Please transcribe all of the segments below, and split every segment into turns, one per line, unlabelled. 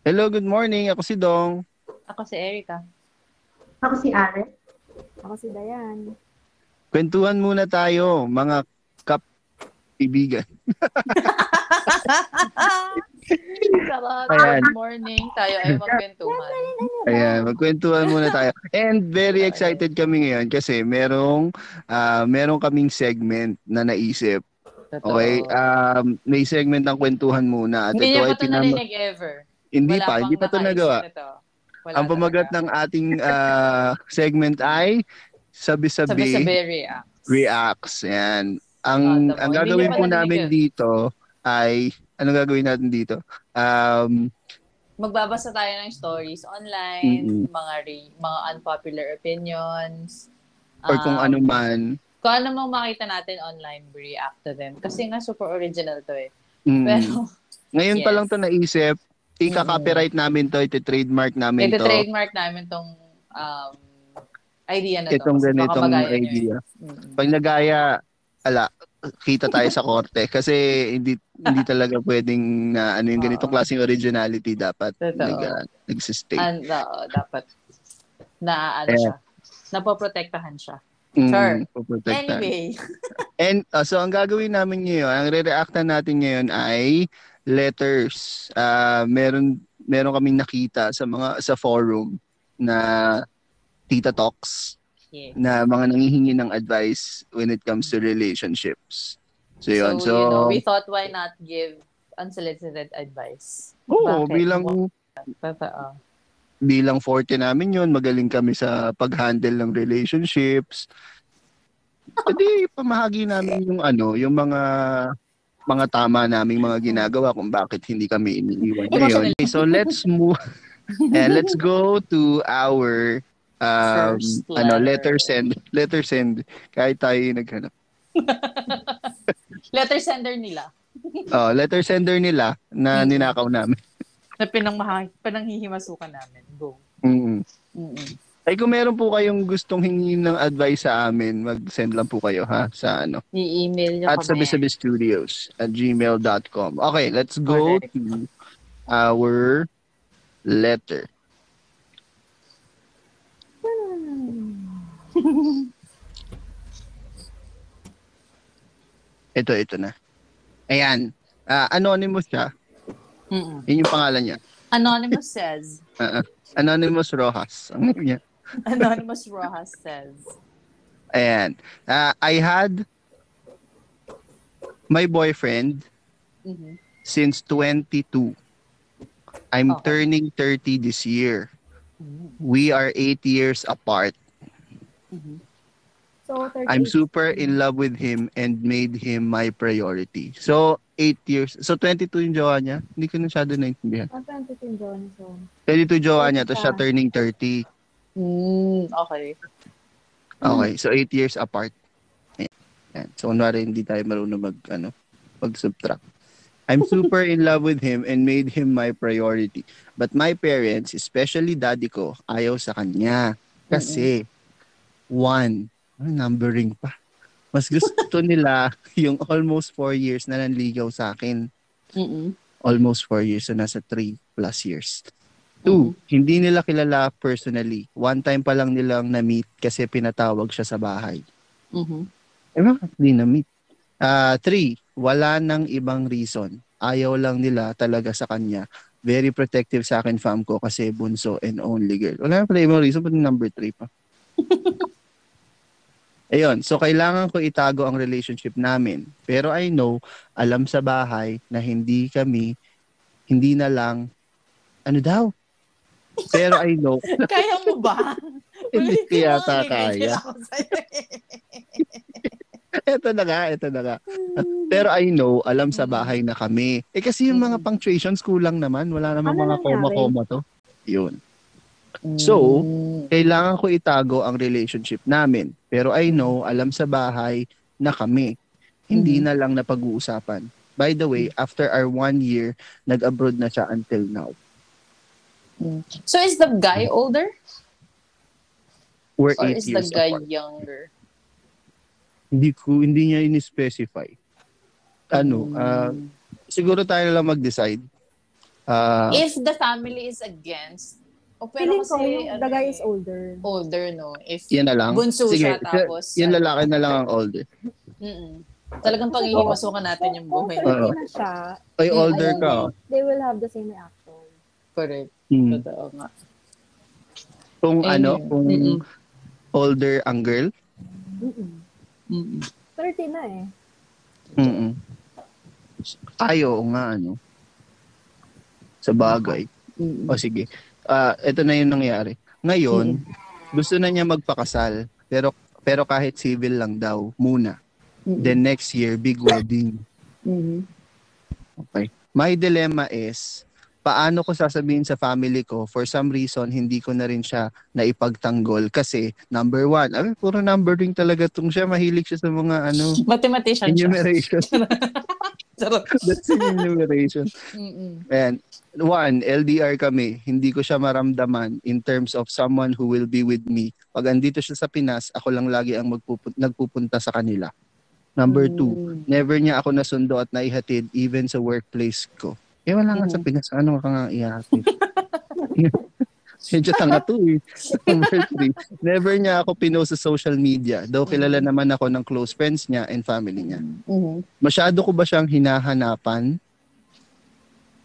Hello, good morning. Ako si Dong.
Ako si Erica.
Ako si Are.
Ako si Dayan.
Kwentuhan muna tayo, mga kap-ibigan.
Sarap. Good morning. Tayo ay magkwentuhan.
Ayan, magkwentuhan muna tayo. And very excited kami ngayon kasi merong ah, merong kaming segment na naisip.
Totoo.
Okay? Um, may segment ng kwentuhan muna. At
Hindi
ito
niya
ay
pa ito
pinama-
narinig ever.
Hindi
Wala
pa, hindi pa ito nagawa.
Wala
Ang pamagat ng ating ah, segment ay Sabi-sabi
Sabi-sabi reacts.
Reacts. Yan. Ang,
tama.
ang gagawin
pa
po namin
yun.
dito ay, ano gagawin natin dito? Um,
Magbabasa tayo ng stories online,
Mm-mm.
mga re- mga unpopular opinions.
or kung
um,
ano man.
Kung ano mang makita natin online, react to them. Kasi nga super original to eh.
Mm.
Pero,
Ngayon pa
yes.
lang to naisip, ika-copyright namin to, iti-trademark namin
ito
to.
trademark namin tong um, idea na to.
Itong
Kasi baka
ganitong idea.
Mm-mm.
Pag nagaya, ala, kita tayo sa korte kasi hindi hindi talaga pwedeng na ano yung ganitong klaseng originality dapat
Totoo.
nag, uh, nagsistay.
And, oo, dapat na ano
Eh.
siya. Napoprotektahan siya.
Mm,
sure. Anyway,
And uh, so ang gagawin namin ngayon, ang re-reactan natin ngayon ay letters. Ah, meron meron kaming nakita sa mga sa forum na Tita Talks
yeah.
na mga nangihingi ng advice when it comes to relationships. So yun. So,
So, you know, we thought why not give unsolicited advice.
oo,
Bakit?
bilang
Totoo.
bilang forte namin yun, magaling kami sa pag-handle ng relationships. Pwede pamahagi namin yung ano, yung mga mga tama naming mga ginagawa kung bakit hindi kami iniiwan ngayon. Okay, so let's move eh, let's go to our um,
First
ano
letter.
letter send letter send kahit tayo yung naghanap.
Letter sender nila.
Oh, letter sender nila na
Mm.
ninakaw namin.
Na pinangmaha, pinanghihimasukan namin. Go.
Mm.
Mm-mm.
Ay kung meron po kayong gustong hingin ng advice sa amin, mag-send lang po kayo ha sa ano
I-email nyo
at
kami.
sabisabistudios at gmail.com. Okay, let's go
Correct.
to our letter. Ito, ito na. Ayan. Ah, anonymous siya.
Mm-mm.
Yun yung pangalan niya.
Anonymous says,
ah. Anonymous Rojas. Ang niya.
Anonymous Rojas says,
Ayan. Ah, I had my boyfriend
mhm.
since 22. I'm
Okay.
turning 30 this year.
Mhm.
We are 8 years apart.
Mhm.
So, 30
I'm super in love with him and made him my priority. So, 8 years. So, 22 yung jowa niya. Hindi ko na masyado naintindihan.
Ah, 22 John. So,
22 jowa niya, tapos siya turning 30.
Mm, okay.
Okay, so 8 years apart. Ayan. So, kunwari hindi tayo marunong mag, ano, mag-subtract. I'm super in love with him and made him my priority. But my parents, especially daddy ko, ayaw sa kanya. Kasi, one, ah, numbering pa. Mas gusto nila yung almost four years na nanligaw sa akin.
Mm-mm.
Almost four years, so nasa three plus years. Two, hindi nila kilala personally. One time pa lang nilang na-meet kasi pinatawag siya sa bahay.
Mhm.
Eh, bakit di na-meet? Ah, three, wala nang ibang reason. Ayaw lang nila talaga sa kanya. Very protective sa akin, fam ko, kasi bunso and only girl. Wala na pala ibang reason, pati number three pa. Ayun, so kailangan ko itago ang relationship namin. Pero I know, alam sa bahay na hindi kami, hindi na lang, ano daw? Pero I know,
Kaya mo ba?
hindi ko yata kaya. Eto na nga, eto na nga. Pero I know, alam sa bahay na kami. Eh kasi yung mga punctuations kulang naman. Wala namang
Ano
mga koma-koma to. Yun. So,
Mm.
Kailangan ko itago ang relationship namin. Pero I know, alam sa bahay na kami. Hindi na lang na pag-uusapan. By the way, after our one year, nag-abroad na siya until now.
So is the guy older
We're
or
eight
is the
years
guy
apart.
younger?
Hindi ko, hindi niya in-specify. Ano,
Mm.
ah, siguro tayo na lang mag-decide. Ah,
If the family is against, o pero
Feeling ko,
kasi,
yung
ano
the guy
eh,
is older.
older, no? If
yan na lang.
bunso
Sige,
siya, tapos,
yung
ano,
lalaki na lang ang older.
mm Talagang panghihiwasukan natin yung buhay.
kung
Oo.
30 na siya,
Ay, older ka.
think they will have the same reaction.
Correct.
Hmm.
Totoo nga.
Kung
Ayun
ano,
yun.
kung
Mm-mm.
older ang girl.
Mm-mm.
Mm-mm.
30 na eh.
Mm Tayo, nga, ano. Sa bagay.
Mm-mm.
O sige. Ah, ito na yung nangyari. Ngayon, gusto na niya magpakasal. Pero pero kahit civil lang daw muna.
Mm-mm.
Then next year, big wedding.
Mhm.
Okay. My dilemma is, paano ko sasabihin sa family ko, for some reason, hindi ko na rin siya naipagtanggol kasi, number one, ay, puro numbering talaga tong siya. Mahilig siya sa mga, ano,
Mathematician siya.
enumeration. That's an enumeration. And one, LDR kami. Hindi ko siya maramdaman in terms of someone who will be with me. Pag andito siya sa Pinas, ako lang lagi ang magpupun- nagpupunta sa kanila. Number two,
Mm.
never niya ako nasundo at naihatid even sa workplace ko. Eh wala nga sa
Mhm.
Pinas, ano ka nga ihatid? Medyo tanga to eh. Number three, never niya ako pinost sa social media. Though kilala naman ako ng close friends niya and family niya.
Mhm.
Masyado ko ba siyang hinahanapan?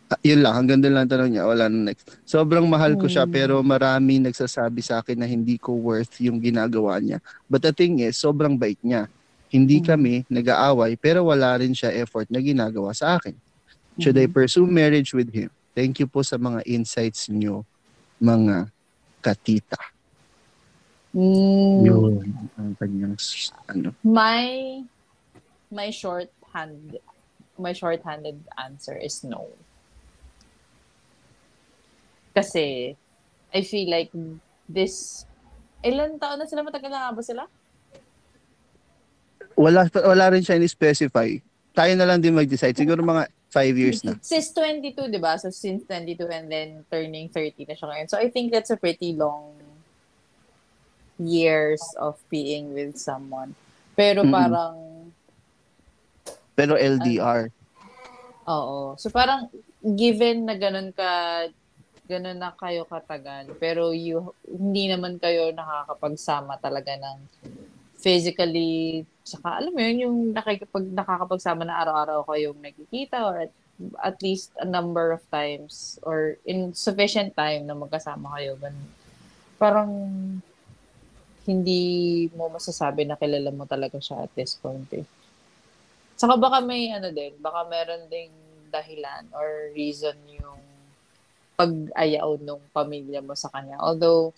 Ah, yun lang, hanggang doon lang tanong niya. Wala na next. Sobrang mahal ko siya
Hmm.
pero marami nagsasabi sa akin na hindi ko worth yung ginagawa niya. But the thing is, sobrang bait niya. Hindi
Hmm.
kami nag-aaway pero wala rin siya effort na ginagawa sa akin. Should I
Mhm.
pursue marriage with him? Thank you po sa mga insights niyo, mga katita.
Mm.
Yun ang kanyang ano.
My my shorthand my shorthanded answer is no. Kasi I feel like this ilan taon na sila matagal na ba sila?
Wala, wala rin siya in-specify. Tayo na lang din mag-decide. Siguro mga five years na.
Since 22, 'di ba? So since 22 and then turning 30 na siya ngayon. So I think that's a pretty long years of being with someone. Pero
Mm-mm.
parang
Pero LDR.
Oo. So parang given na ganun ka ganun na kayo katagal pero you hindi naman kayo nakakapagsama talaga ng physically saka alam mo yun yung nakikipag nakakapagsama na araw-araw kayong nagkikita or at, at least a number of times or in sufficient time na magkasama kayo ganun. Parang hindi mo masasabi na kilala mo talaga siya at this point eh. Saka baka may ano din, baka meron ding dahilan or reason yung pag-ayaw nung pamilya mo sa kanya. Although,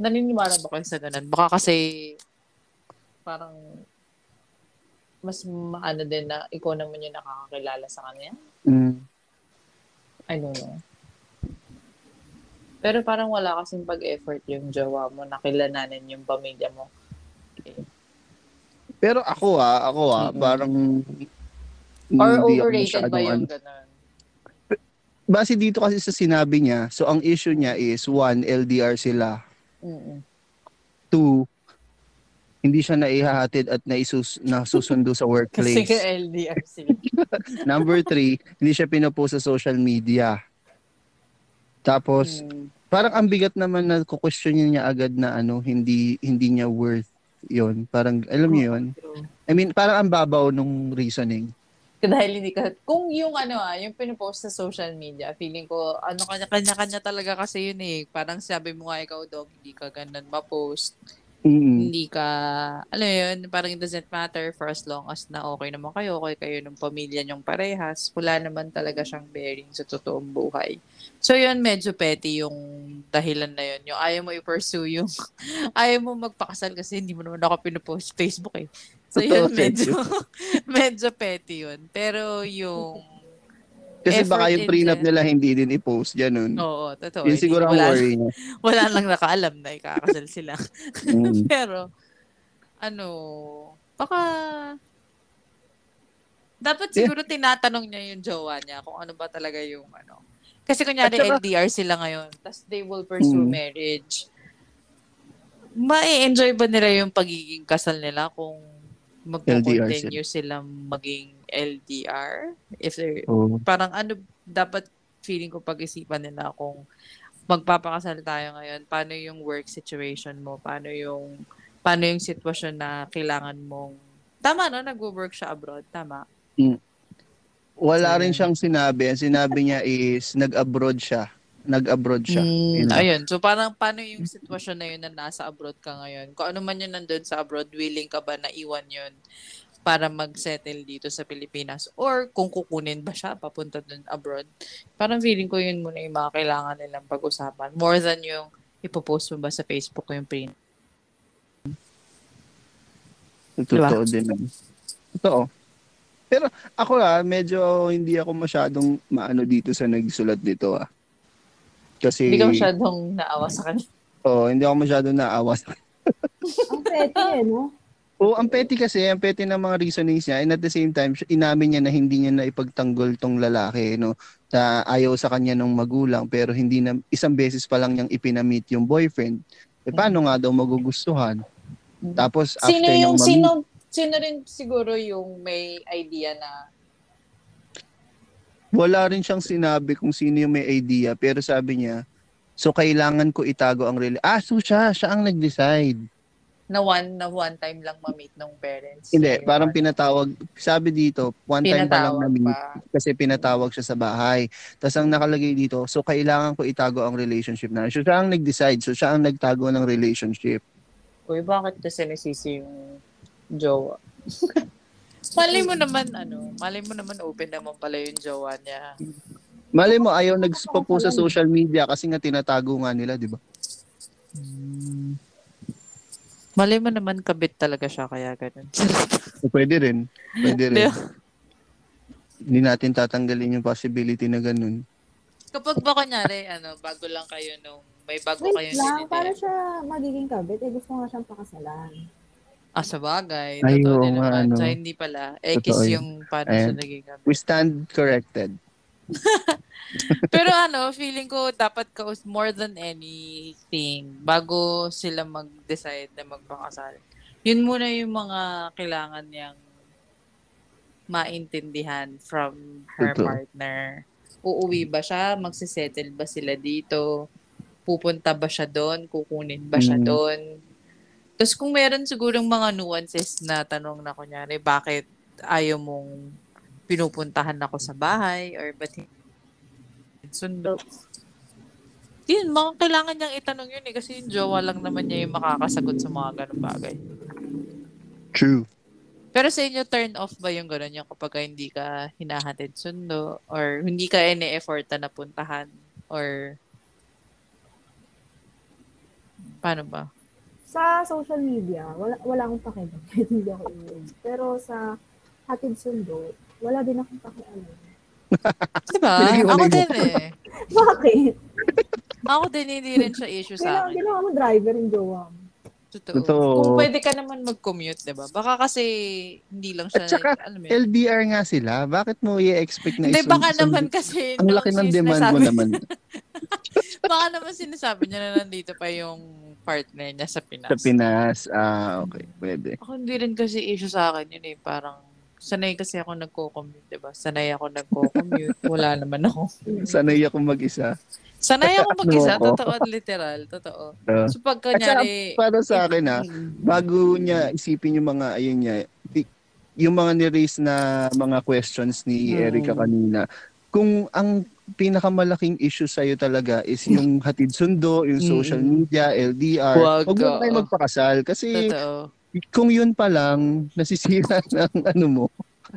naniniwala ba kayo sa ganun? Baka kasi parang mas maano din na ikaw naman yung nakakakilala sa kanya.
Mm.
I don't know. Pero parang wala kasing pag-effort yung jowa mo na kilalanin yung pamilya mo.
Pero ako ah, ako ah,
Mm-mm.
parang
Or overrated ba yung
ano.
ganun?
Base dito kasi sa sinabi niya, so ang issue niya is one, LDR sila.
Mm-mm.
Two, hindi siya naihahatid at naisus nasusundo sa
Kasi
workplace.
ka LDR sila.
Number three, hindi siya pinopost sa social media. Tapos,
Mm.
parang ang bigat naman na kukwestiyon niya agad na ano, hindi hindi niya worth yon Parang, alam niyo yun?
True.
I mean, parang ang babaw nung reasoning.
Dahil hindi ka, kung yung ano ah, yung pinopost sa social media, feeling ko, ano kanya-kanya talaga kasi yun eh. Parang sabi mo nga ikaw, dog, hindi ka ganun ma-post.
Mm.
Hindi ka, alam yun, parang it doesn't matter for as long as na okay naman kayo, okay kayo ng pamilya nyong parehas. Wala naman talaga siyang bearing sa totoong buhay. So yun, medyo petty yung dahilan na yun. Yung ayaw mo i-pursue yung, ayaw mo magpakasal kasi hindi mo naman ako pinopost sa Facebook eh. So
Totoo,
yun, medyo, medyo petty yun. Pero yung,
Kasi
effort
baka yung prenup nila hindi din i-post, ganun.
oo, totoo.
Yun siguro ang
wala,
worry niya.
wala lang nakaalam na ikakasal sila.
Mm.
Pero, ano, baka, dapat siguro tinatanong niya yung jowa niya kung ano ba talaga yung ano. Kasi kunyari
saka-
LDR sila ngayon, tapos they will pursue
Mm.
marriage. Ma-enjoy ba nila yung pagiging kasal nila kung magko-continue silang maging LDR? If they're,
Oo.
parang ano, dapat feeling ko pag-isipan nila kung magpapakasal tayo ngayon, paano yung work situation mo, paano yung paano yung sitwasyon na kailangan mong Tama no, nagwo-work siya abroad, tama.
Wala
So,
rin siyang sinabi. Ang sinabi niya is nag-abroad siya. Nag-abroad siya.
Mm, ayun. So parang paano yung sitwasyon na yun na nasa abroad ka ngayon? Kung ano man yun nandun sa abroad, willing ka ba na iwan yun para mag-settle dito sa Pilipinas? Or kung kukunin ba siya papunta dun abroad? Parang feeling ko yun muna yung mga kailangan nilang pag-usapan. More than yung ipopost mo ba sa Facebook yung print.
Totoo din. naman. Totoo. Pero ako ah, medyo hindi ako masyadong maano dito sa nagsulat dito ah. Kasi,
Hindi ka masyadong naawa sa kanya.
oh, hindi ako masyadong naawa sa
Ang petty eh, no?
Oo, ang petty kasi, ang petty ng mga reasonings niya and at the same time, inamin niya na hindi niya na ipagtanggol tong lalaki, no? Na ayaw sa kanya nung magulang pero hindi na isang beses pa lang niyang ipinamit yung boyfriend. Eh paano nga daw magugustuhan? Tapos after
Sino yung,
mamit-
sino, sino rin siguro yung may idea na
wala rin siyang sinabi kung sino yung may idea pero sabi niya, so kailangan ko itago ang rela- Ah, so siya, siya ang nag-decide.
Na one na one time lang ma-meet ng parents.
Hindi, parang pinatawag, sabi dito, one time pa lang
pinatawag
na
pa.
kasi pinatawag siya sa bahay. Tapos ang nakalagay dito, so kailangan ko itago ang relationship na. So siya ang nag-decide, so siya ang nagtago ng relationship.
Uy, bakit kasi nasisi yung jowa? malay mo naman, ano, malay mo naman open naman pala yung jowa niya.
Mali mo, ayaw nagpo sa social media kasi nga tinatago nga nila, di ba?
Malay mo naman kabit talaga siya, kaya ganun.
So, pwede rin. Pwede rin. Hindi natin tatanggalin yung possibility na ganun.
Kapag ba kunyari, ano, bago lang kayo nung, may bago
Wait
kayo
lang,
dinidate.
siya magiging kabit? Eh, gusto nga siyang pakasalan.
Ah, sa bagay.
Ay,
Totoo
oo
din
nga,
naman.
ano.
So, hindi pala. Eh,
Totoo
kiss
yun.
yung paano siya
Ayan.
naging kabit.
We stand corrected.
Pero ano, feeling ko dapat ka more than anything bago sila mag-decide na magpakasal. Yun muna yung mga kailangan niyang maintindihan from her
Totoo.
partner. Uuwi ba siya? Magsisettle ba sila dito? Pupunta ba siya doon? Kukunin ba siya
Mm.
doon? Tapos kung meron sigurong mga nuances na tanong na kunyari, bakit ayaw mong pinupuntahan ako sa bahay or ba't sundo. Yun, mga kailangan niyang itanong yun eh kasi yung jowa lang naman niya yung makakasagot sa mga ganun bagay.
True.
Pero sa inyo, turn off ba yung gano'n yung kapag hindi ka hinahatid sundo or hindi ka ine-effort na puntahan or paano ba?
Sa social media, wala, wala akong pakialam. Hindi ako. Pero sa hatid sundo, wala din akong pakialam.
Diba? Ako din eh.
Bakit?
Ako din, hindi rin siya issue sa akin.
ginawa mo driver yung jowa mo.
Totoo.
Totoo.
Kung pwede ka naman mag-commute, diba? Baka kasi hindi lang siya,
At saka,
alam mo yun.
LDR nga sila. Bakit mo i-expect na
Hindi,
isund-
baka naman kasi
Ang laki ng demand mo naman.
baka naman sinasabi niya na nandito pa yung partner niya sa Pinas.
Sa Pinas. Ah, okay. Pwede.
Ako hindi rin kasi issue sa akin yun eh. Parang sanay kasi ako nagko-commute, diba? Sanay ako nagko-commute. Wala naman ako.
Sanay ako mag-isa.
Sanay ako mag-isa.
Loko.
Totoo at literal. Totoo.
Uh,
So pag
At saka,
kanyari...
para sa akin ah,
Mm.
bago niya isipin yung mga, ayun niya, yung mga ni-raise na mga questions ni
Hmm.
Erica kanina, kung ang pinakamalaking issue sa'yo talaga is yung hatid sundo, yung social
Mm.
media, LDR,
Wag,
huwag mo tayo magpakasal. Kasi
Totoo.
Kung yun pa lang, nasisira ng ano mo,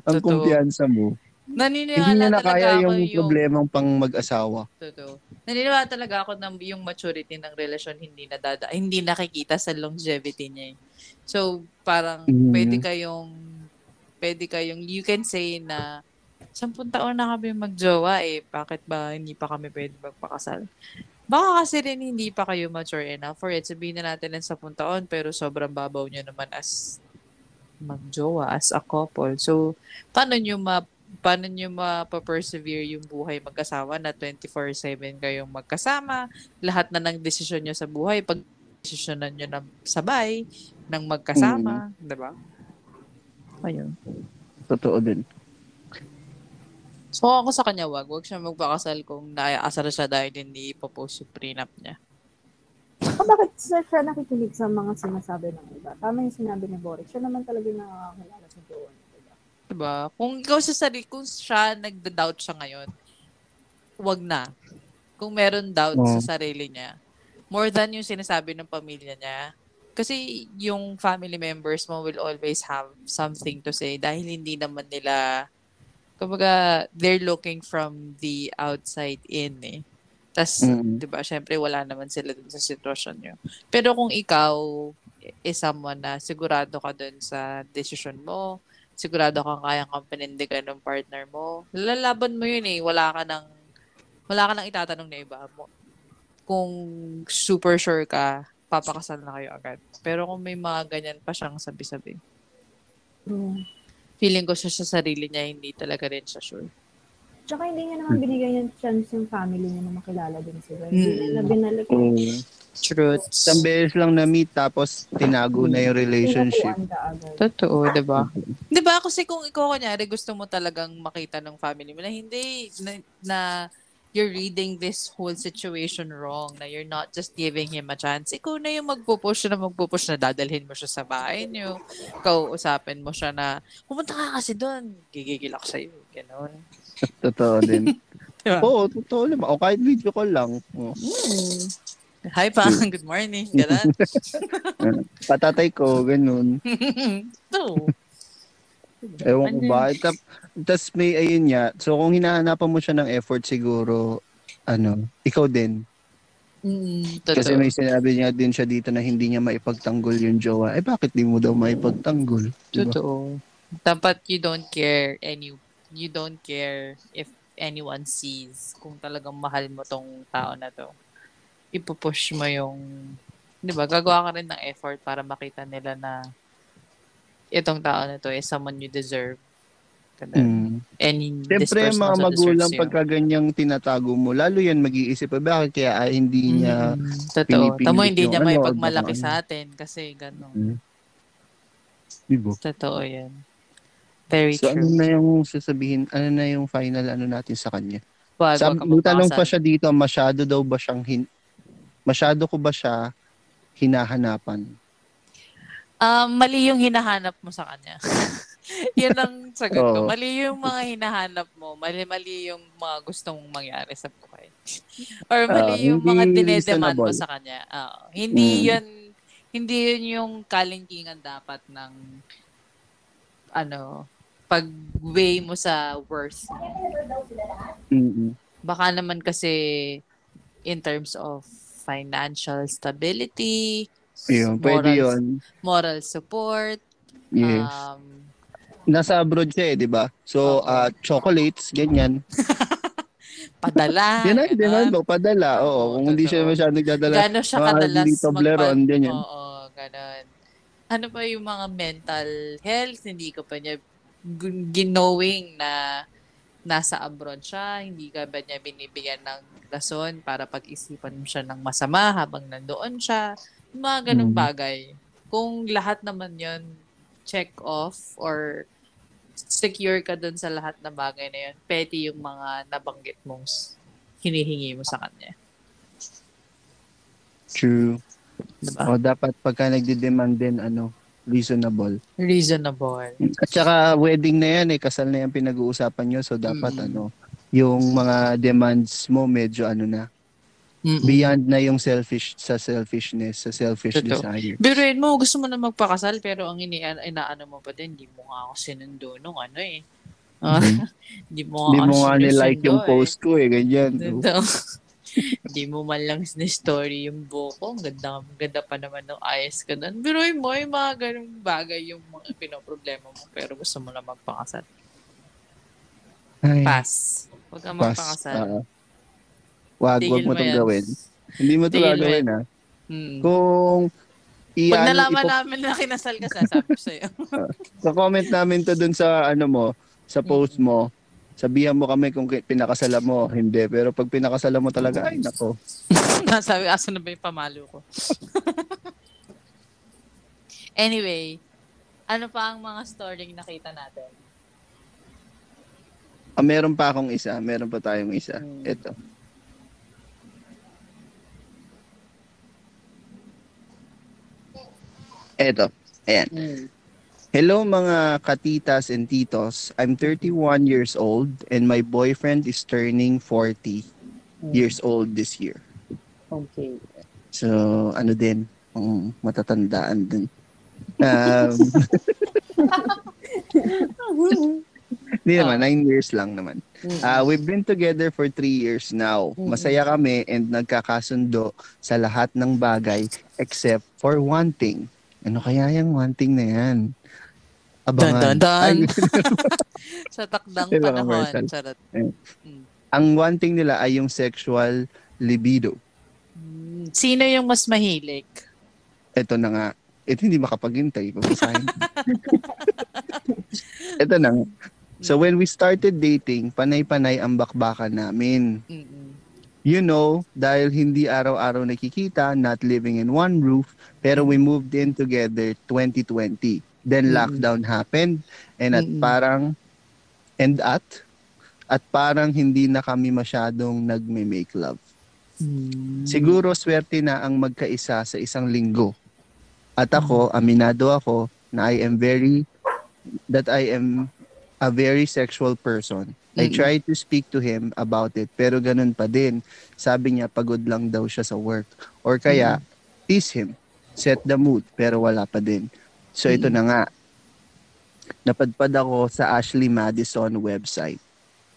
ang
Totoo.
kumpiyansa mo.
Naniniwala
Hindi na
talaga
kaya yung
yung...
problemang pang mag-asawa.
Totoo. Naniniwala talaga ako na yung maturity ng relasyon hindi na dada, hindi nakikita sa longevity niya. eh. So, parang
Mhm.
pwede kayong pwede kayong you can say na sampung taon na kami magjowa eh. Bakit ba hindi pa kami pwede magpakasal? Baka kasi rin hindi pa kayo mature enough for it. Sabihin na natin ng sampung taon pero sobrang babaw nyo naman as magjowa, as a couple. So, paano nyo ma paano nyo ma-persevere yung buhay mag-asawa na 24-7 kayong magkasama, lahat na ng desisyon nyo sa buhay, pag desisyonan nyo na sabay, ng magkasama, di ba? Ayun.
Totoo din.
So ako sa kanya, wag. Wag siya magpakasal kung naaasar siya dahil hindi ipopost yung prenup niya.
O bakit siya, siya nakikinig sa mga sinasabi ng iba? Tama yung sinabi ni Boric. Siya naman talaga yung nakakakilala sa jowa niya. Diba?
Diba? Kung ikaw sa sarili, kung siya nagda-doubt siya ngayon, wag na. Kung meron doubt
Oo.
sa sarili niya, more than yung sinasabi ng pamilya niya, kasi yung family members mo will always have something to say dahil hindi naman nila, kumbaga, they're looking from the outside in eh. Tas,
Mm.
di ba, syempre wala naman sila dun sa sitwasyon nyo. Pero kung ikaw is someone na sigurado ka dun sa decision mo, sigurado kang kayang kang panindigan ng partner mo, lalaban mo yun eh. Wala ka nang, wala ka nang itatanong na iba mo. Kung super sure ka, papakasal na kayo agad. Pero kung may mga ganyan pa siyang sabi-sabi,
True.
Feeling ko siya sa sarili niya, hindi talaga rin siya sure.
Tsaka hindi niya naman binigay yung chance yung family niya na makilala din sila. Hindi
Mm.
niya na binalik
Oo.
Truth.
Isang beses lang na-meet tapos tinago na yung relationship.
Totoo, 'di ba? 'Di ba kasi kung ikaw kunyari gusto mo talagang makita ng family mo na hindi na, na you're reading this whole situation wrong, na you're not just giving him a chance. Ikaw na yung magpupush na magpupush na dadalhin mo siya sa bahay niyo. Kausapin mo siya na, pumunta ka kasi doon. Gigigil ako sa'yo. Ganon.
Totoo din.
Diba?
Oo, totoo naman. O kahit video call lang. Oh.
Hi pa, good morning. Ganon.
Patatay ko, ganun.
no.
Ewan ko
Ano
ba. Tap- Tapos may ayun niya. So kung hinahanapan mo siya ng effort siguro, ano, ikaw din.
Mm,
Kasi may sinabi niya din siya dito na hindi niya maipagtanggol yung jowa. Eh bakit di mo daw maipagtanggol? Diba?
Totoo. Dapat you don't care any you don't care if anyone sees kung talagang mahal mo tong tao na to. Ipupush mo yung 'di ba? Gagawa ka rin ng effort para makita nila na itong tao na to is someone you deserve. Ganun.
Mm.
And
Siyempre, mga magulang pagka ganyang tinatago mo, lalo yan mag-iisip pa, bakit kaya ah, hindi niya
Mm, totoo.
pinipilit
Tamo hindi
yung
niya
ano,
may
or
pagmalaki sa atin kasi ganun.
Mm. Diba?
Totoo 'yan. Very
So ano
true.
na yung sasabihin, ano na yung final ano natin sa kanya?
Wag,
Sabi,
wag
tanong pa siya dito, masyado daw ba siyang hin masyado ko ba siya hinahanapan?
Um, mali yung hinahanap mo sa kanya. Yan ang sagot ko. Mali yung mga hinahanap mo. Mali-mali yung mga gustong mangyari sa buhay. Or mali
Ah,
yung mga dinedemand mo sa kanya. Oo. hindi
Mm.
yun hindi yun yung kalingkingan dapat ng ano pag-weigh mo sa worth mo.
mm
Baka naman kasi in terms of financial stability,
Yun, pwede
moral,
yun.
moral support,
Yes.
um,
Nasa abroad siya eh, di ba? So,
Oo.
ah, chocolates, ganyan.
padala.
Yan ang dinan mo, padala. Oo,
Oo,
kung hindi siya masyado nagdadala.
Gano'n siya kadalas
Toblerone,
magpa-
ganyan.
Oo, ganon. Ano pa yung mga mental health, hindi ka pa niya ginowing na nasa abroad siya, hindi ka ba niya binibigyan ng rason para pag-isipan mo siya ng masama habang nandoon siya. Mga ganong
Mm.
bagay. Kung lahat naman yon check off or secure ka dun sa lahat na bagay na yun, petty yung mga nabanggit mong hinihingi mo sa kanya.
True.
Diba?
O, dapat pagka nagde-demand din, ano, reasonable.
Reasonable.
At saka, wedding na yan eh, kasal na yan pinag-uusapan nyo. So, dapat,
Mm.
ano, yung mga demands mo medyo ano na,
Mm-mm.
beyond na yung selfish sa selfishness, sa selfish
Totoo.
desire.
Biruin mo, gusto mo na magpakasal, pero ang ini inaano mo pa din, di mo nga ako sinundo nung ano eh. Ah,
Mhm.
di mo
Hindi
nga
mo nga nilike yung
eh.
post ko eh, ganyan.
Totoo. Di mo man lang ni-story yung buko. Ang ganda, ganda pa naman ng ayos ka doon. Biruin mo, yung mga ganung bagay yung mga pinoproblema mo, pero gusto mo na magpakasal.
Ay,
Pass. Huwag kang
pass.
magpakasal.
Oo. wag, wag
Tigil
mo
mo
itong gawin. Hindi mo ito
Tigil mo
gagawin
yan.
ha.
Mm.
Kung
Pag
iyan,
nalaman
ipo-
namin na kinasal ka, sasabi ko sa'yo.
sa comment namin to dun sa ano mo, sa post mo, sabihan mo kami kung ki- pinakasala mo, hindi. Pero pag pinakasala mo talaga, ay nako.
Nasabi, aso na ba yung pamalo ko? anyway, ano pa ang mga story nakita natin?
Ah, meron pa akong isa. Meron pa tayong isa.
Hmm.
Ito. Ito. Ayan.
Mm.
Hello mga katitas and titos. I'm 31 years old and my boyfriend is turning 40
Mm.
years old this year.
Okay.
So, ano din, um, matatandaan din. Um, Hindi naman, nine years lang naman. Uh, we've been together for three years now.
Mm.
Masaya kami and nagkakasundo sa lahat ng bagay except for one thing. Ano kaya yung one thing na yan?
Dun, dun, dun.
Ay,
Sa takdang
Diba,
panahon.
commercial?
Charot.
ang one thing nila ay yung sexual libido.
Mm. Sino yung mas mahilig?
Ito na nga. Ito hindi makapaghintay. Babasahin. Ito na nga. So when we started dating, panay-panay ang bakbakan namin.
Mm-mm.
You know, dahil hindi araw-araw nakikita, not living in one roof, pero we moved in together 2020. Then
Mm.
lockdown happened and at
Mm-mm.
parang and at at parang hindi na kami masyadong nagme-make love.
Mm.
Siguro swerte na ang magkaisa sa isang linggo. At ako, aminado ako na I am very that I am a very sexual person. I
Mm.
tried to speak to him about it pero ganun pa din. Sabi niya pagod lang daw siya sa work or kaya tease him, set the mood pero wala pa din. So ito
Mm.
na nga. Napadpad ako sa Ashley Madison website.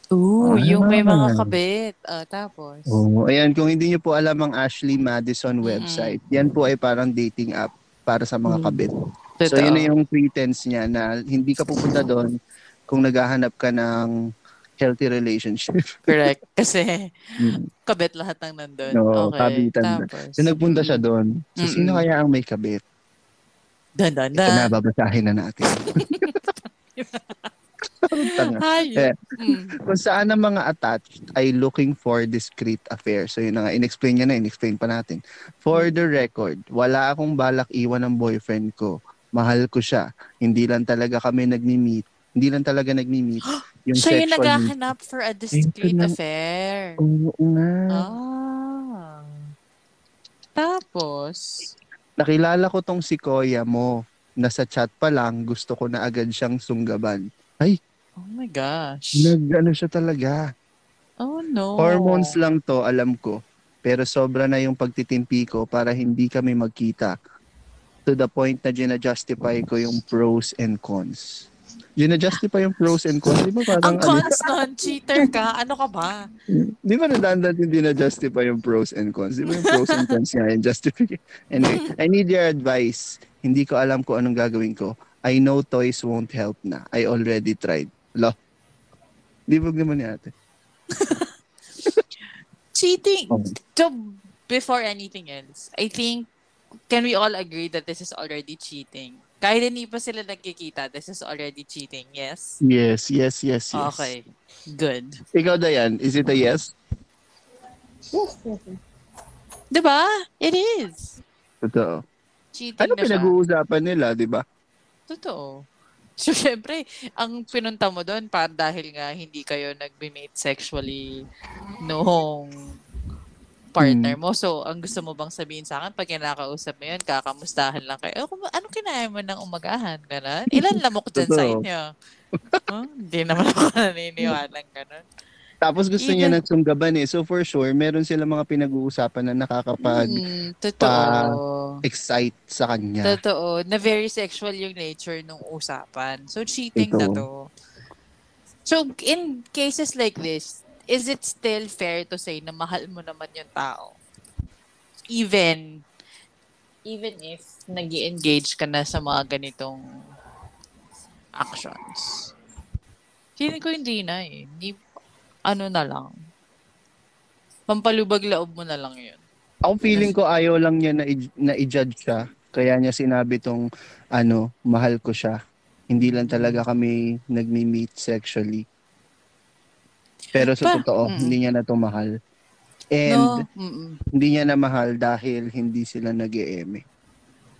Ooh,
Ah.
yung may mga kabit. Ah, tapos.
Oh, ayan, kung hindi niyo po alam ang Ashley Madison website, yan po ay parang dating app para sa mga
Mm.
kabit.
Totoo.
So yun na yung pretense niya na hindi ka pupunta doon kung naghahanap ka ng healthy relationship.
Correct. Kasi
Mm.
kabit lahat ng nandun.
Oo,
okay.
kabitan.
Tapos.
so nagpunta siya doon. So
Mm-mm.
sino kaya ang may kabit?
Dan, dan,
Ito na, babasahin na natin.
Hayop.
Eh.
Mm.
Kung saan ang mga attached ay looking for discreet affair. So yun na nga, in-explain niya na, in-explain pa natin. For the record, wala akong balak iwan ng boyfriend ko. Mahal ko siya. Hindi lang talaga kami nagmi-meet. Hindi lang talaga nagmi-meet. Yung
Siya yung naghahanap for a discreet
na-
affair.
Oo nga.
Ah. Tapos,
Nakilala ko tong si Koya mo. Nasa chat pa lang, gusto ko na agad siyang sunggaban.
oh my gosh.
Nag-ano siya talaga.
Oh no.
Hormones lang to, alam ko. Pero sobra na yung pagtitimpi ko para hindi kami magkita. To the point na gina-justify ko yung pros and cons. Gina-justify yung pros and cons. Di ba parang
Ang
ano?
cons nun, cheater ka. Ano ka ba?
Di ba nadandad yung gina-justify yung pros and cons? Di ba yung pros and cons nga yung justification? Anyway, I need your advice. Hindi ko alam kung anong gagawin ko. I know toys won't help na. I already tried. Lo. Di ba naman ni ate?
Cheating.
Oh.
So, before anything else, I think, can we all agree that this is already cheating? Kahit hindi pa sila nagkikita, this is already cheating. Yes?
Yes, yes, yes, yes.
Okay. Good.
Ikaw, Dayan, is it a yes?
Yes, yes.
Diba? It is.
Totoo.
Cheating
Ano
na siya.
pinag-uusapan nila, di ba?
Totoo. So, syempre, ang pinunta mo doon para dahil nga hindi kayo nagbe-mate sexually noong partner mo. So, ang gusto mo bang sabihin sa akin pag kinakausap mo yun, kakamustahan lang kayo. Ano, ano kinaya mo ng umagahan? Ganon? Ilan lamok dyan sa inyo? Huh? Hindi naman ako naniniwala ganon.
Tapos gusto niya
Even-
ng sunggaban eh. So for sure, meron sila mga pinag-uusapan na nakakapag-excite
Mm, totoo.
sa kanya.
Totoo. Na very sexual yung nature ng usapan. So, cheating na
Ito.
to. So, in cases like this, is it still fair to say na mahal mo naman yung tao? Even, even if nag engage ka na sa mga ganitong actions. Feeling ko hindi na eh. Hindi, ano na lang. Pampalubag laob mo na lang yun.
Ako feeling ko ayaw lang niya na, i- na i-judge siya. Kaya niya sinabi tong, ano, mahal ko siya. Hindi lang talaga kami nagmi-meet sexually. Pero sa
Pa-
totoo,
Mm.
hindi niya na to mahal. And
no? Mm-mm.
hindi niya na mahal dahil hindi sila nag eme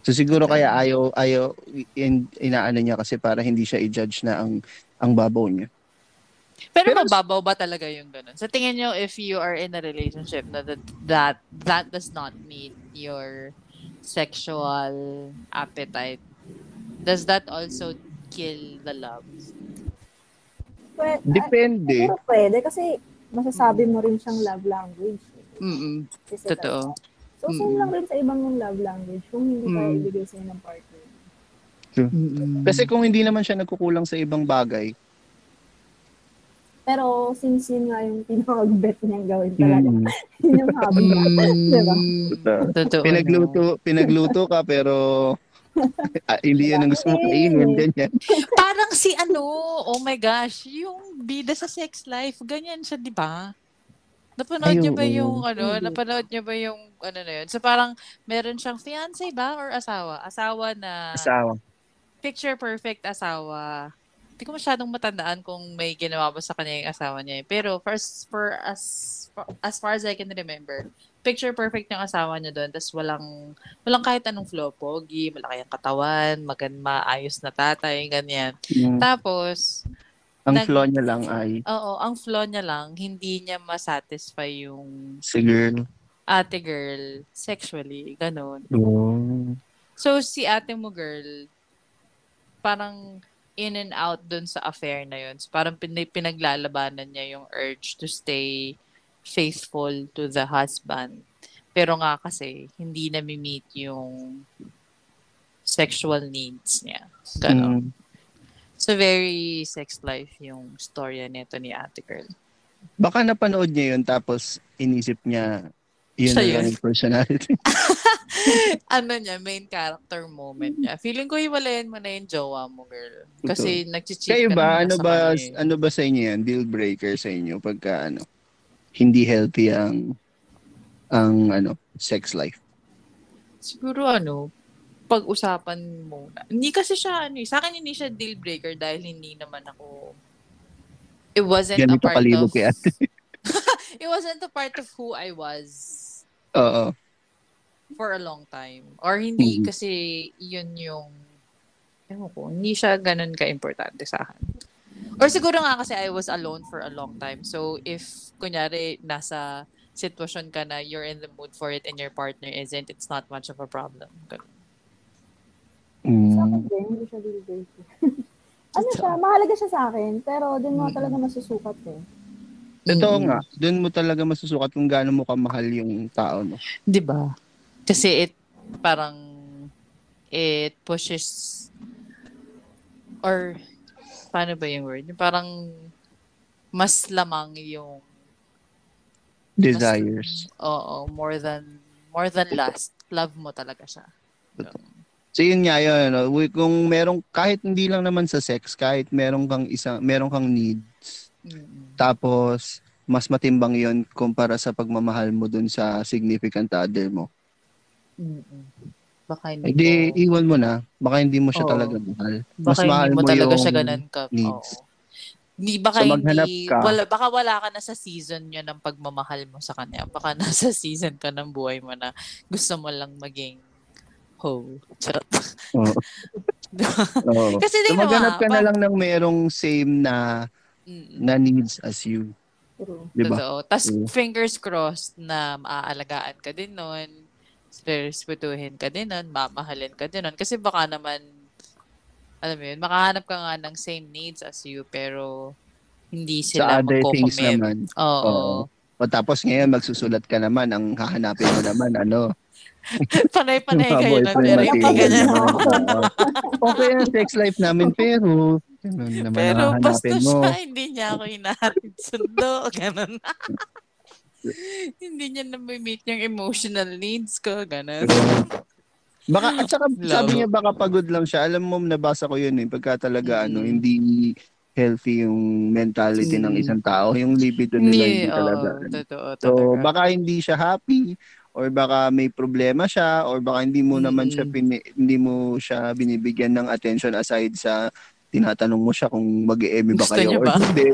So siguro kaya ayaw ayaw in, inaano niya kasi para hindi siya i-judge na ang ang babaw niya.
Pero,
Pero-
mababaw ba talaga yung ganun? Sa tingin nyo, if you are in a relationship na that, that, that does not meet your sexual appetite, does that also kill the love?
Pwede,
Depende.
Siguro pwede kasi masasabi mo rin siyang love language.
Mm-mm.
Kasi
Totoo.
So, same
Mm.
lang rin sa ibang yung love language kung hindi kaya
Mm.
ibigay sa'yo ng partner.
Kasi kung hindi naman siya nagkukulang sa ibang bagay,
Pero since yun nga yung pinaka-bet niyang gawin talaga,
mm,
yun yung hobby niya. Diba?
totoo.
Totoo.
pinagluto, pinagluto ka pero ah, hindi yan ang gusto mo kainin, ganyan.
Parang si ano, oh my gosh, yung bida sa sex life, ganyan siya, di ba? Napanood
Ay,
niyo ba
oo.
yung ano,
Hindi.
napanood niyo ba yung ano na yun? So parang meron siyang fiancé ba or asawa? Asawa na
Asawa.
picture perfect asawa. Hindi ko masyadong matandaan kung may ginawa ba sa kanya yung asawa niya. eh. Pero first, for as for, as far as I can remember, picture perfect yung asawa niya doon. Tapos walang, walang kahit anong flaw. Pogi, malaki ang katawan, magan maayos na tatay, ganyan.
Mm.
Tapos,
Ang
nag-
flaw niya lang ay
oo, ang flaw niya lang, hindi niya masatisfy yung
si girl.
ate girl sexually. Ganon.
Oh.
So, si ate mo girl, parang in and out dun sa affair na yun. So, parang pin- pinaglalabanan niya yung urge to stay faithful to the husband. Pero nga kasi, hindi na meet yung sexual needs niya. Ganon.
Mm.
So, very sex life yung storya nito ni ate girl.
Baka napanood niya yun tapos inisip niya yun na
yun.
yung personality.
ano niya, main character moment niya. Feeling ko hiwalayan mo na yung jowa mo, girl. Kasi nag-cheat
Kayo
ka
ba, ano ba,
kanya
ano ba sa inyo yan? Deal breaker sa inyo pagka ano, hindi healthy ang ang ano, sex life.
Siguro ano, pag-usapan muna. Hindi kasi siya, ano eh, sa akin hindi siya deal breaker dahil hindi naman ako, it wasn't a
Ganito
part
kalibog
of,
ate.
it wasn't a part of who I was
Oo.
for a long time. Or hindi
Mhm.
kasi yun yung, ewan ko, hindi siya ganun ka-importante sa akin. Or siguro nga kasi I was alone for a long time. So if, kunyari, nasa sitwasyon ka na you're in the mood for it and your partner isn't, it's not much of a problem. Ganun.
Sa akin
Mm.
din, hindi siya deal breaker. ano siya, mahalaga siya sa akin, pero din mo talaga masusukat eh.
Totoo
Mm.
nga, doon mo talaga masusukat kung gaano mo kamahal yung tao, no?
'Di ba? Kasi it parang it pushes or paano ba yung word? Parang mas lamang yung
Desires.
oo, more than more than lust. Love mo talaga siya.
So yun nga yun, ano, kung merong, kahit hindi lang naman sa sex, kahit merong kang isa, merong kang needs,
Mm-mm.
Tapos mas matimbang yon kumpara sa pagmamahal mo dun sa significant other mo.
Mm-mm. Baka hindi
Hindi,
mo,
iwan mo na. Baka hindi mo siya
Oo.
talaga mahal.
baka
mas mahal
hindi mo
mo
talaga
yung
siya ganun ka.
needs.
Oo. Hindi, baka
So, maghanap
hindi,
ka.
wala, baka wala ka na sa season niya ng pagmamahal mo sa kanya. Baka nasa season ka ng buhay mo na gusto mo lang maging ho. Charot.
Oo. Oo.
Kasi
So
tingnan mo,
maghanap ka na lang ng merong same na Na needs as you.
True.
Di ba?
Totoo. Tapos fingers crossed na maaalagaan ka din nun, respetuhin ka din nun, mamahalin ka din nun. Kasi baka naman, alam mo yun, makahanap ka nga ng same needs as you, pero hindi
Sa
sila
other things naman.
Oo.
Oo. O tapos ngayon magsusulat ka naman, ang hahanapin mo naman, ano,
Panay-panay kayo
boyfriend
pero hindi.
Oo. okay ang sex life namin, pero ganun naman
Pero basta
mo.
siya, hindi niya ako hinahatid sundo. Ganun. hindi niya na meet yung emotional needs ko. Ganun.
Baka, at saka
Love.
sabi niya baka pagod lang siya. Alam mo, nabasa ko yun eh. Pagka talaga, ano,
Mm.
hindi healthy yung mentality ng
Mm.
isang tao. Yung libido nila hindi
Hindi,
talaga. ano.
totoo,
So,
talaga.
baka hindi siya happy or baka may problema siya or baka hindi mo naman
Mm.
siya pini- hindi mo siya binibigyan ng attention aside sa tinatanong mo siya kung mag-e-eme ba
Gusto
kayo
niya
or
ba?
hindi.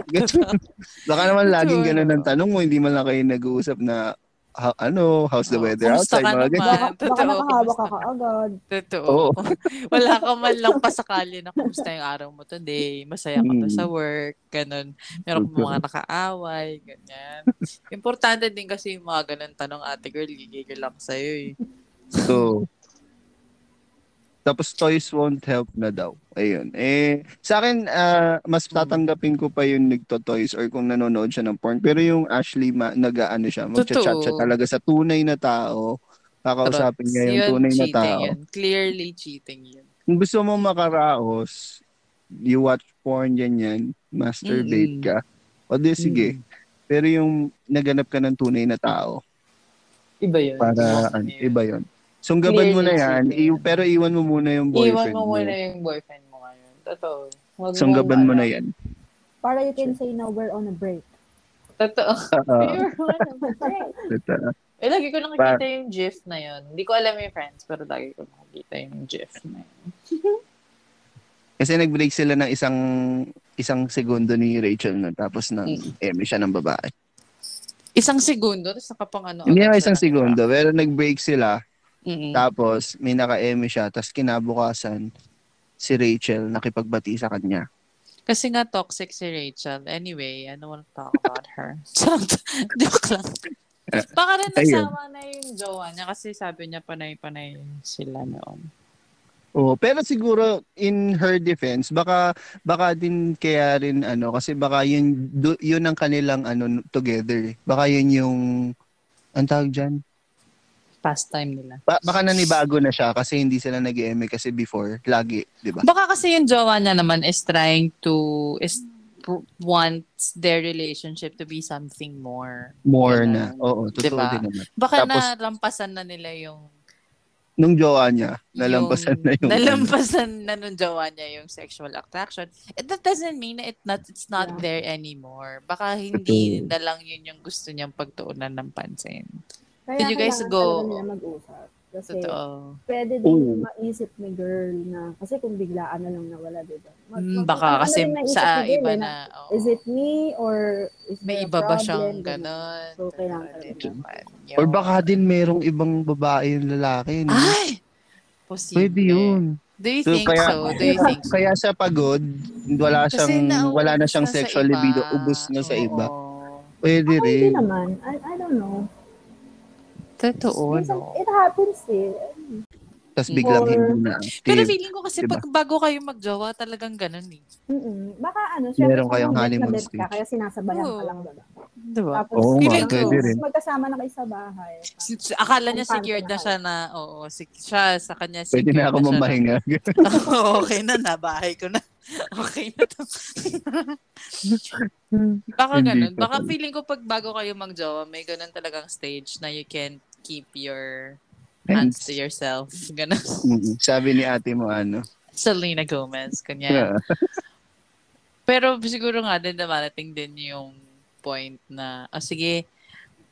baka naman laging ganun ang
ano.
tanong mo, hindi man lang kayo nag-uusap na ha- ano, how's the
Oh,
weather
kumusta
outside?
ka
Mga
naman?
ganyan.
Baka, baka ka kaagad.
Totoo.
Oo.
Wala ka man lang pasakali na kumusta yung araw mo today, masaya ka ba
Mm.
sa work, ganun. Meron ka
Totoo.
mga nakaaway, ganyan. Importante din kasi yung mga ganun tanong, ate girl, gigigil lang sa'yo eh.
So, tapos toys won't help na daw. Ayun. Eh, sa akin, ah, mas tatanggapin ko pa yung nagto-toys or kung nanonood siya ng porn. Pero yung Ashley, ma- nag-ano siya, magchat-chat siya talaga sa tunay na tao. Kakausapin niya yung
Yun,
tunay na
cheating
tao.
yun. Clearly cheating yun.
Kung gusto mo makaraos, you watch porn yan yan, masturbate
Mm-mm.
ka. O di sige.
Mm.
Pero yung naganap ka ng tunay na tao,
Iba yun.
para ano, iba yon. Sunggaban mo na yan, i- pero iwan mo muna yung
Iwan
boyfriend
mo muna yung boyfriend mo ngayon. Totoo.
Sunggaban mo na yan.
Para you can say no, we're on a break.
Totoo.
Oo.
You're on a break.
Totoo.
Eh, lagi ko nakikita yung gif na yun. Hindi ko alam yung friends, pero lagi ko nakikita yung gif na yun.
Kasi nag-break sila ng isang isang segundo ni Rachel na tapos nang
Mm.
eme siya ng babae.
Isang segundo, tapos nakapang ano.
Hindi
siya
isang
ng-
segundo, pero nag-break sila
Mm-mm.
tapos may naka-eme siya tapos kinabukasan si Rachel nakipagbati sa kanya.
Kasi nga toxic si Rachel. Anyway, I don't want to talk about her. Joke lang. Baka rin
Ayun.
nasama na yung jowa niya kasi sabi niya panay-panay sila noon.
Oh, pero siguro in her defense, baka baka din kaya rin ano kasi baka yun du- yun ang kanilang ano together. Baka yun yung ang tawag diyan.
Pastime nila.
Ba- baka nanibago na siya kasi hindi sila nag-eme kasi before lagi, 'di ba?
Baka kasi yung jowa niya naman is trying to is wants their relationship to be something more.
More
Yun
na. Oo, totoo
diba?
din naman.
Baka
Tapos-
nalampasan na nila yung
Nung jowa niya, nalampasan
yung-
na yung
nalampasan na nung jowa niya yung sexual attraction. It, that doesn't mean it not, it's not
Yeah.
there anymore. Baka hindi na lang yun yung gusto niyang pagtuunan ng pansin.
Kaya
Did you guys go-
nila mag-usap. Kasi
Totoo.
pwede din
Oo.
maisip ni girl na, kasi kung biglaan na lang nawala, di ba? Mag-
Mm,
mag-
baka
ano
kasi sa
girl
iba
eh,
na, oo.
Is it me or is
may iba ba siyang
Ganun.
ganon?
So, kailangan
Ganon
talaga.
naman.
Or baka din merong ibang babae yung lalaki. No?
Ay! Posible.
Pwede yun.
Do you
So,
think
kaya-
so? Do you think so?
Kaya siya pagod, wala
Kasi
siyang
nauubos
wala na siyang
sa
sexual libido, ubos na sa iba. Pwede
Ako hindi
rin.
naman. I, I don't know.
Totoo,
Minsan,
no?
it happens eh.
Tapos biglang
Or-
hindi na.
Pero
active.
feeling ko kasi
Diba?
pag bago kayo magjowa, talagang ganun eh.
Mm-mm. Baka ano,
Meron
syempre
kayong
somehow
honeymoon
na
stage.
ka, kaya sinasabayan
Oo.
ka lang diba?
Diba?
Tapos,
Oo nga,
Feeling ko-
pwede rin.
magkasama na kayo sa bahay.
Si- Akala niya secured na siya na, oo, si, siya sa kanya
Pwede
secured
na ako mamahinga.
Oo, okay na, nabahay ko na. Okay na to. Baka ganun. Baka feeling ko pag bago kayo magjowa, may ganun talagang stage na you can keep your hands to yourself. Ganun.
Mm, Sabi ni ate mo ano.
Selena Gomez, kanya. Pero siguro nga din dumarating din yung point na, oh, sige,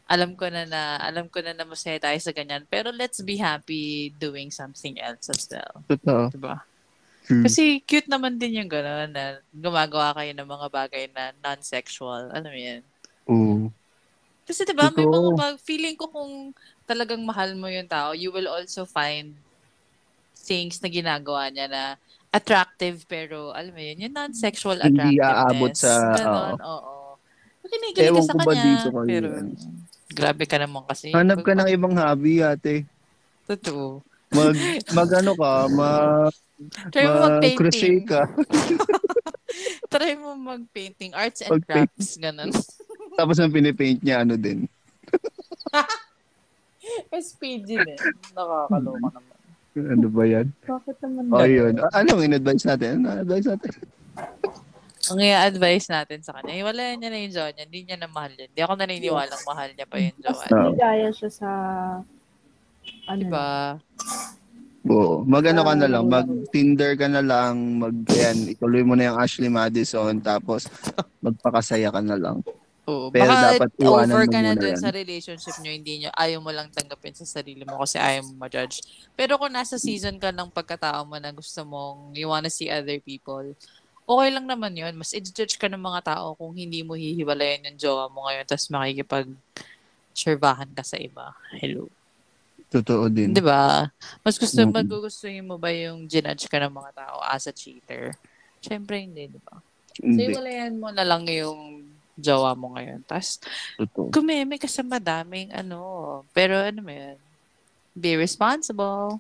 alam ko na na, alam ko na na masaya tayo sa ganyan, pero let's be happy doing something else as well.
Totoo.
Diba?
Hmm.
Kasi cute naman din yung gano'n na gumagawa kayo ng mga bagay na non-sexual. Alam mo yan?
Oo.
Kasi diba, may
Totoo.
mga bag- feeling ko kung talagang mahal mo yung tao, you will also find things na ginagawa niya na attractive pero alam mo yun, yung non-sexual
Hindi
attractiveness.
aabot sa-
Ganon, oo. Kinikilig ka
Ewan
sa kanya,
dito kayo,
pero grabe ka naman kasi.
Hanap ka ng ibang hobby, ate.
Totoo.
Mag, mag ano ka, mag,
Try mo
mag-crochet
mag-painting.
ka.
Try mo mag-painting. Arts and
Mag-paint.
crafts. Ganon.
Tapos ang pinipaint niya, ano din.
SPG din. Nakakaloka naman.
Ano ba yan?
Bakit naman?
O, yun. Anong in-advise natin? Ano advice natin?
Ang i-advise natin sa kanya, iwalayan niya na yung jowa niya. Hindi niya na mahal yun. Hindi ako naniniwalang mahal niya pa yung jowa
Mas
niya.
Oo.
ligaya siya sa ano,
Diba?
Oo. Mag-ano ka na lang, mag-Tinder ka na lang, mag, yan, ituloy mo na yung Ashley Madison, tapos magpakasaya ka na lang.
Oo.
Pero
Baka
dapat iwanan
over ka na dun
yan.
sa relationship nyo, hindi nyo, ayaw mo lang tanggapin sa sarili mo kasi ayaw mo ma-judge. Pero kung nasa season ka ng pagkatao mo na gusto mong, you wanna see other people, okay lang naman yun. Mas i-judge ka ng mga tao kung hindi mo hihiwalayan yung jowa mo ngayon tapos makikipag tserbahan ka sa iba. Hello.
Totoo din.
Di ba? Mas gusto,
Mm.
magugustuhin mo ba yung ginudge ka ng mga tao as a cheater? Siyempre hindi, di ba? So,
Hindi.
iwalayan mo na lang yung jowa mo ngayon. Tapos, kumeme ka sa madaming ano. Pero ano mo yun? Be responsible.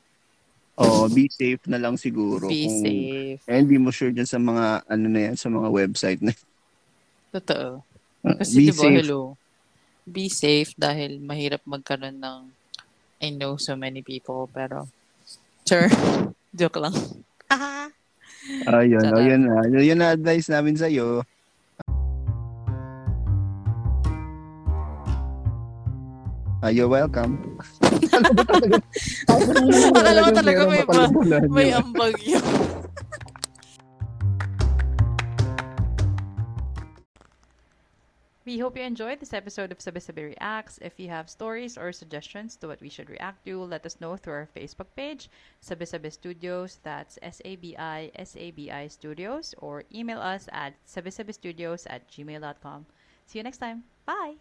Oo, be safe na lang siguro.
Be
Kung-
safe.
Eh, hindi mo sure dyan sa mga, ano na yan, sa mga website na.
Totoo.
Uh,
Kasi
be
di ba,
safe.
hello, be safe dahil mahirap magkaroon ng I know so many people, pero sure, joke lang.
Ayun,
Sarap.
ayun na. Yun na advice namin sa'yo. Ah, you're welcome.
Akala mo talaga may ba- May ambag yun.
We hope you enjoyed this episode of Sabi Sabi Reacts. If you have stories or suggestions to what we should react to, let us know through our Facebook page, Sabi Sabi Studios, that's S-A-B-I, S-A-B-I Studios, or email us at sabisabistudios at gmail.com. See you next time. Bye!